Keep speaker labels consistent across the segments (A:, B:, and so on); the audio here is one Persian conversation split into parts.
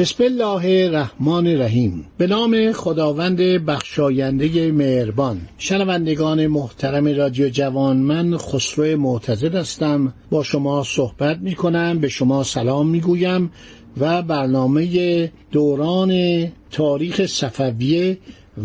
A: بسم الله الرحمن الرحیم. به نام خداوند بخشاینده مهربان. شنوندگان محترم رادیو جوان من خسرو معتزد هستم. با شما صحبت می کنم به شما سلام می گویم و برنامه دوران تاریخ صفویه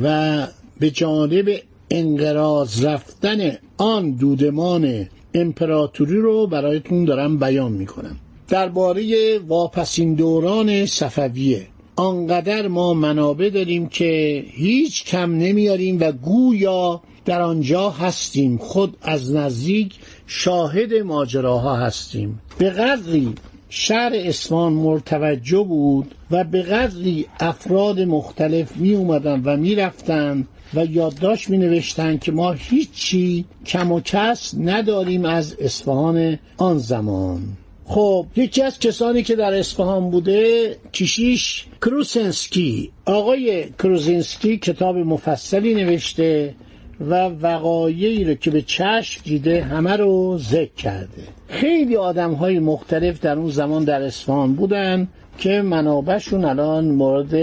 A: و به جانب انقراض رفتن آن دودمان امپراتوری رو برایتون دارم بیان می کنم درباره واپسین دوران صفویه. آنقدر ما منابع داریم که هیچ کم نمیاریم و گویا در آنجا هستیم. خود از نزدیک شاهد ماجراها هستیم. به قدری شهر اسفان مرتوجه بود و به قدری افراد مختلف می اومدن و می رفتن و یادداشت می نوشتن که ما هیچی کم و کس نداریم از اصفهان آن زمان. خب یکی از کسانی که در اصفهان بوده کشیش کروسنسکی. آقای کروزینسکی کتاب مفصلی نوشته و وقایعی رو که به چشم دیده همه رو ذکر کرده. خیلی آدم های مختلف در اون زمان در اصفهان بودن که منابعشون الان مورد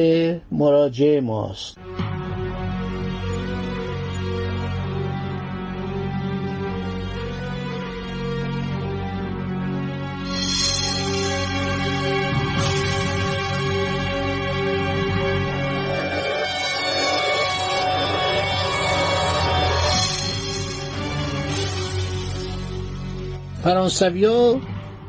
A: مراجعه ماست. فرانسویا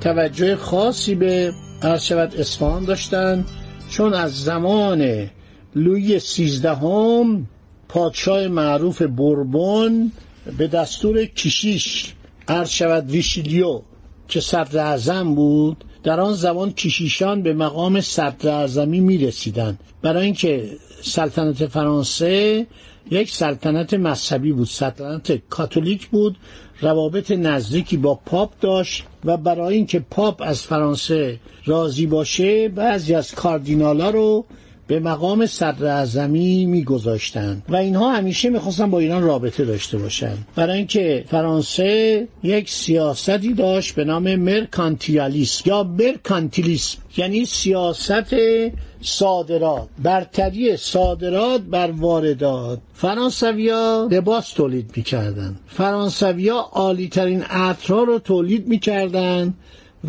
A: توجه خاصی به عرشبت اصفهان داشتن چون از زمان لوی سیزدهم پادشاه معروف بربون به دستور کشیش عرشبت ویشیلیو که صدر بود در آن زمان کشیشان به مقام صدر اعظمی می رسیدن برای اینکه سلطنت فرانسه یک سلطنت مذهبی بود سلطنت کاتولیک بود روابط نزدیکی با پاپ داشت و برای اینکه پاپ از فرانسه راضی باشه بعضی از کاردینالا رو به مقام صدر اعظمی میگذاشتن و اینها همیشه می‌خواستن با ایران رابطه داشته باشن. برای اینکه فرانسه یک سیاستی داشت به نام مرکانتیالیسم یا مرکانتیلیسم یعنی سیاست صادرات. برتری صادرات بر واردات. فرانسویا لباس تولید می‌کردن. فرانسویا عالی ترین عطرها رو تولید می‌کردن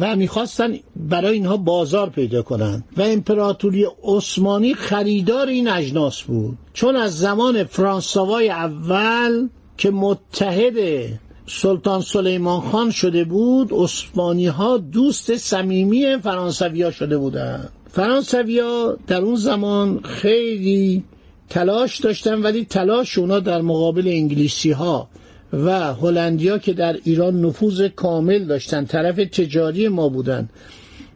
A: و می‌خواستن برای اینها بازار پیدا کنند و امپراتوری عثمانی خریدار این اجناس بود. چون از زمان فرانسوای اول که متحد سلطان سلیمان خان شده بود عثمانی ها دوست صمیمی فرانسویا شده بودند. فرانسویا در اون زمان خیلی تلاش داشتن ولی تلاش اونا در مقابل انگلیسی ها و هلندیا که در ایران نفوذ کامل داشتن طرف تجاری ما بودن.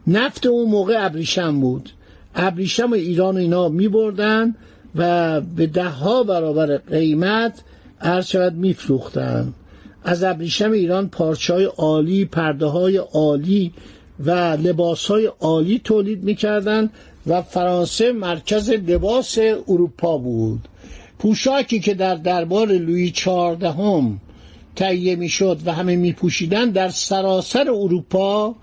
A: نفت اون موقع ابریشم بود. ابریشم ایران و اینا می بردن و به ده ها برابر قیمت عرض شود می فروختن. از ابریشم ایران پارچه های عالی پرده های عالی و لباس های عالی تولید می‌کردند و فرانسه مرکز لباس اروپا بود. پوشاکی که در دربار لویی چهاردهم تهیه می‌شد و همه میپوشیدن در سراسر اروپا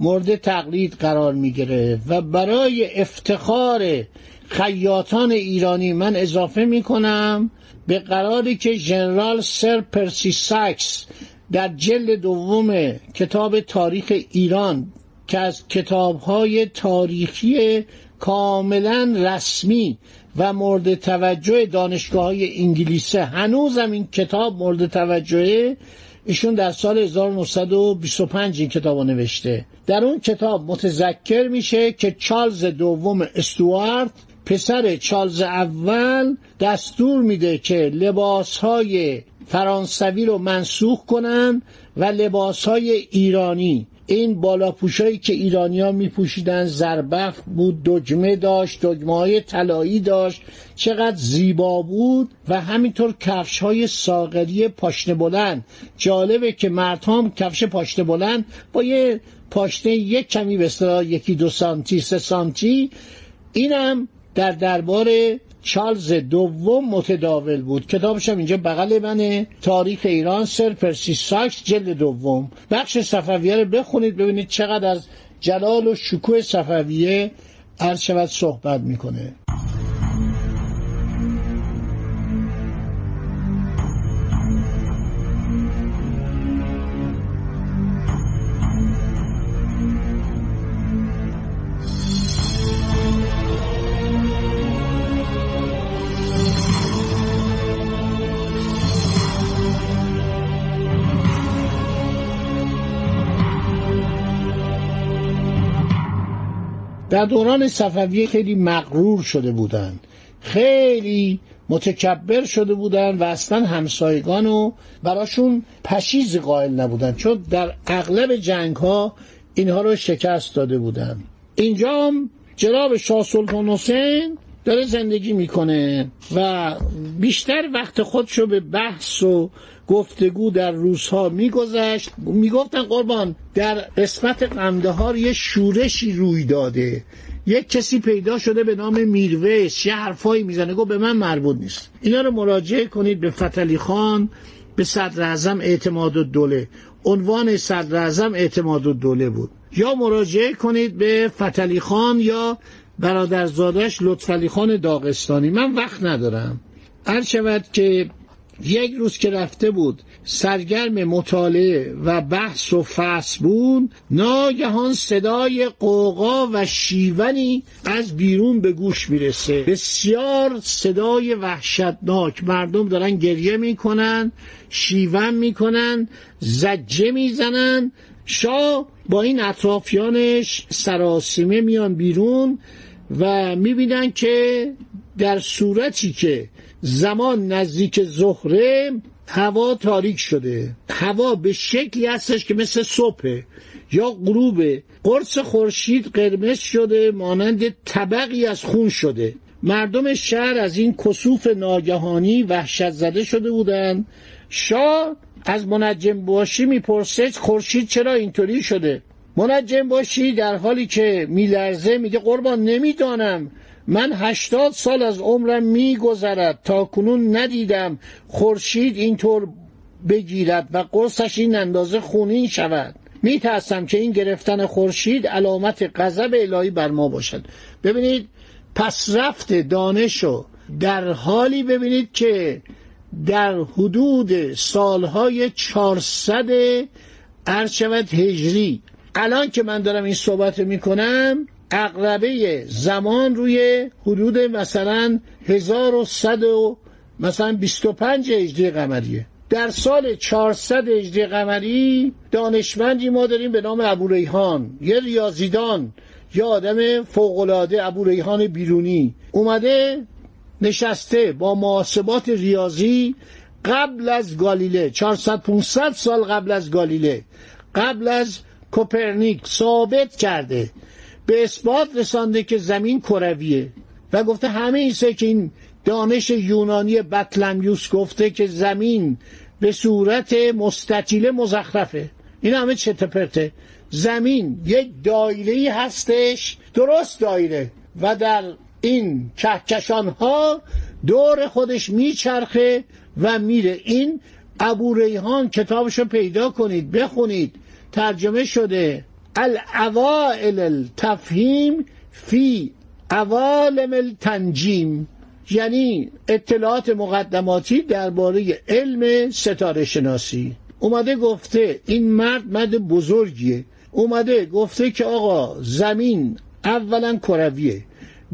A: مورد تقلید قرار می‌گیره و برای افتخار خیاطان ایرانی من اضافه می‌کنم به قراری که ژنرال سر پرسی ساکس در جلد دوم کتاب تاریخ ایران که از کتابهای تاریخی کاملا رسمی و مورد توجه دانشگاه های انگلیسه. هنوز هم این کتاب مورد توجهه. ایشون در سال 1925 این کتاب نوشته. در اون کتاب متذکر میشه که چارلز دوم استوارت پسر چارلز اول دستور میده که لباس های فرانسوی رو منسوخ کنن و لباس های ایرانی این بالاپوشایی که ایرانیا میپوشیدن زربفت بود دجمه داشت دجمه های طلایی داشت. چقدر زیبا بود و همینطور کفش های ساغری پاشنه بلند. جالبه که مردها کفش پاشنه بلند با یه پاشنه یک کمی به یکی دو سانتی سه سانتی اینم در دربار چارلز دوم متداول بود. کتابش هم اینجا بغل منه. تاریخ ایران سر پرسی ساکس جلد دوم. بخش صفویه رو بخونید ببینید چقدر از جلال و شکوه صفویه عرض صحبت می‌کنه. در دوران صفویه خیلی مغرور شده بودند خیلی متکبر شده بودند و اصلا همسایگان و براشون پشیز قائل نبودند چون در اغلب جنگ ها اینها رو شکست داده بودند اینجا جناب شاه سلطان حسین داره زندگی می‌کنه و بیشتر وقت خودشو به بحث و گفتگو در روزها میگذشت. می‌گفتن قربان در قسمت قندهار یه شورشی روی داده. یک کسی پیدا شده به نام میرویس. یه حرفایی می‌زنه گفت به من مربوط نیست. اینا رو مراجعه کنید به فتلی خان به صدر اعظم اعتماد و دوله عنوان صدر اعظم اعتماد و دوله بود. یا مراجعه کنید به فتلی خان یا برادرزادش لطفعلی خان داغستانی. من وقت ندارم. هر شود که یک روز که رفته بود سرگرم مطالعه و بحث و فصل بود ناگهان صدای قوقا و شیونی از بیرون به گوش می‌رسه. بسیار صدای وحشتناک. مردم دارن گریه می‌کنن شیون می‌کنن زجه می‌زنن. شاه با این اطرافیانش سراسیمه میان بیرون. و می‌بینن که در صورتی که زمان نزدیک ظهره هوا تاریک شده. هوا به شکلی هستش که مثل صبح یا غروبه. قرص خورشید قرمز شده مانند طبقی از خون شده. مردم شهر از این کسوف ناگهانی وحشت زده شده بودند شاه از منجم باشی می‌پرسه خورشید چرا اینطوری شده؟ منجم باشی در حالی که میلرزه میگه قربان نمی‌دانم. من هشتاد سال از عمرم میگذرد تا کنون ندیدم خورشید اینطور بگیرد و قرصش این اندازه خونین شود. میترسم که این گرفتن خورشید علامت غضب الهی بر ما باشد. ببینید پس رفت دانشو. در حالی ببینید که در حدود سالهای چهارصد عرض شود هجری الان که من دارم این صحبت می‌کنم اقربه زمان روی حدود مثلا 1100 و مثلا 25 هجری قمریه. در سال 400 هجری قمری دانشمندی ما داریم به نام ابو ریحان. یه ریاضیدان یه آدم فوقلاده ابو ریحان بیرونی. اومده نشسته با محاسبات ریاضی قبل از گالیله. 400 500 سال قبل از گالیله. قبل از کوپرنیک ثابت کرده به اثبات رسانده که زمین کرویه. و گفته همه این که این دانش یونانی بطلمیوس گفته که زمین به صورت مستطیل مزخرفه. این همه چته زمین یک دایره هستش درست دایره و در این کهکشان ها دور خودش میچرخه و میره. این ابو ریحان کتابشو پیدا کنید بخونید. ترجمه شده. الاوائل التفهیم فی عوالم التنجیم. یعنی اطلاعات مقدماتی درباره علم ستاره شناسی. اومده گفته این مرد مرد بزرگیه. اومده گفته که آقا زمین اولا کرویه.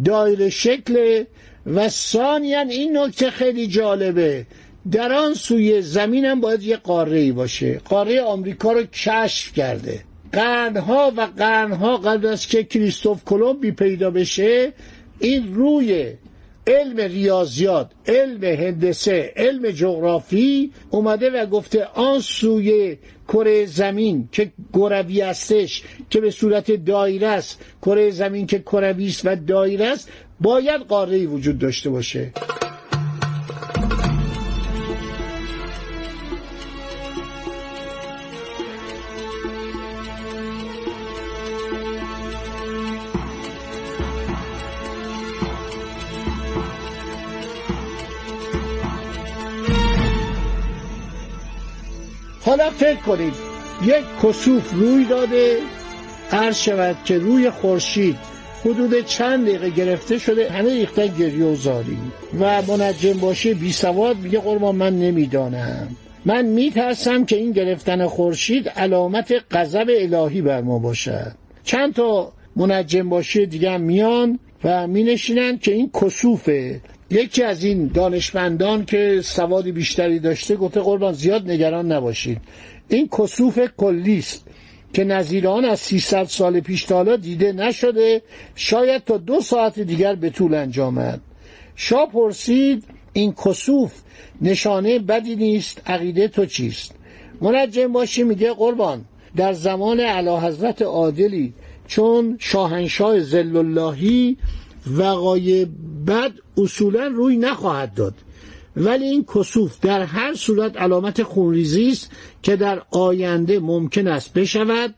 A: دایره شکل و ثانیا این نکته خیلی جالبه. در آن سوی زمین هم باید یه قاره باشه. قاره آمریکا رو کشف کرده. قرنها و قرنها قبل از که کریستوف کلمبی پیدا بشه این روی علم ریاضیات علم هندسه علم جغرافی اومده و گفته آن سوی کره زمین که گروی هستش که به صورت دایره است. کره زمین که کروی است و دایره است باید قاره وجود داشته باشه. حالا فکر کنید یک کسوف روی داده عرض شود که روی خورشید حدود چند دقیقه گرفته شده همه ریختن گریه و زاری. و منجم باشه بی سواد میگه قربان من نمی‌دانم. من میترسم که این گرفتن خورشید علامت غضب الهی بر ما باشد. چند تا منجم باشه دیگه میان و می که این کسوفه. یکی از این دانشمندان که سواد بیشتری داشته گفته قربان زیاد نگران نباشید. این کسوف کلیست که نظیران از 300 سال پیش تا دیده نشده شاید تا دو ساعت دیگر به طول انجامد. شاه پرسید این کسوف نشانه بدی نیست عقیده تو چیست؟ منجم باشی میگه قربان؟ در زمان علا حضرت عادلی چون شاهنشاه زل اللهی وقای بد اصولا روی نخواهد داد. ولی این کسوف در هر صورت علامت خونریزی است که در آینده ممکن است بشود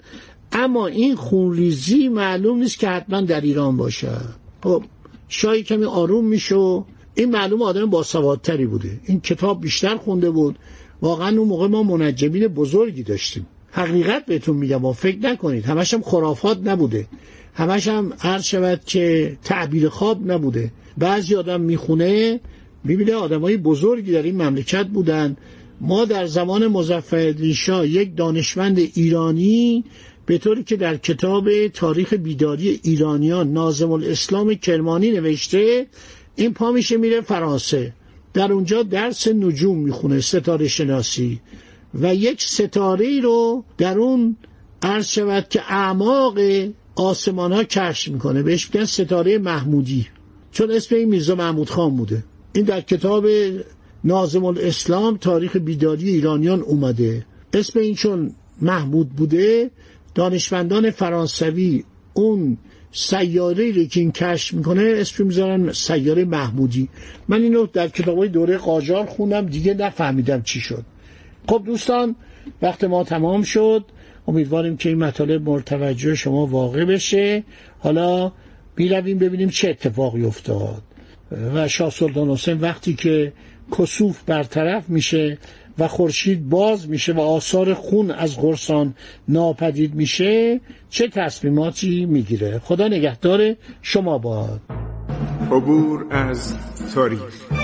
A: اما این خونریزی معلوم نیست که حتما در ایران باشد. خب شاهی کمی آروم میشه این معلوم آدم باسوادتری بوده. این کتاب بیشتر خونده بود. واقعا اون موقع ما منجمین بزرگی داشتیم. حقیقت بهتون میگم و فکر نکنید همش هم خرافات نبوده. همش هم عرض شود که تعبیر خواب نبوده. بعضی آدم می‌خونه می‌بینه های بزرگی در این مملکت بودن. ما در زمان مزفر شاه یک دانشمند ایرانی به طوری که در کتاب تاریخ بیداری ایرانیان نازم الاسلام کرمانی نوشته این پا میشه میره فرانسه. در اونجا درس نجوم می‌خونه ستاره شناسی. و یک ستاره رو در اون عرض شود که اعماق آسمان ها کشف می‌کنه. بهش میگن ستاره محمودی. چون اسم این میرزا محمود خان بوده. این در کتاب نازم الاسلام تاریخ بیداری ایرانیان اومده. اسم این چون محمود بوده دانشمندان فرانسوی اون سیاره رو که این کشف می‌کنه اسم می‌ذارن سیاره محمودی. من اینو در کتاب های دوره قاجار خوندم دیگه نفهمیدم چی شد. خب دوستان وقت ما تمام شد. امیدواریم که این مطالب مرتوجه شما واقع بشه. حالا بیرویم ببینیم چه اتفاقی افتاد. و شاه سلطان حسین وقتی که کسوف برطرف میشه و خورشید باز میشه و آثار خون از قرصان ناپدید میشه چه تصمیماتی می‌گیره؟ خدا نگهدار شما باد.
B: عبور از تاریخ.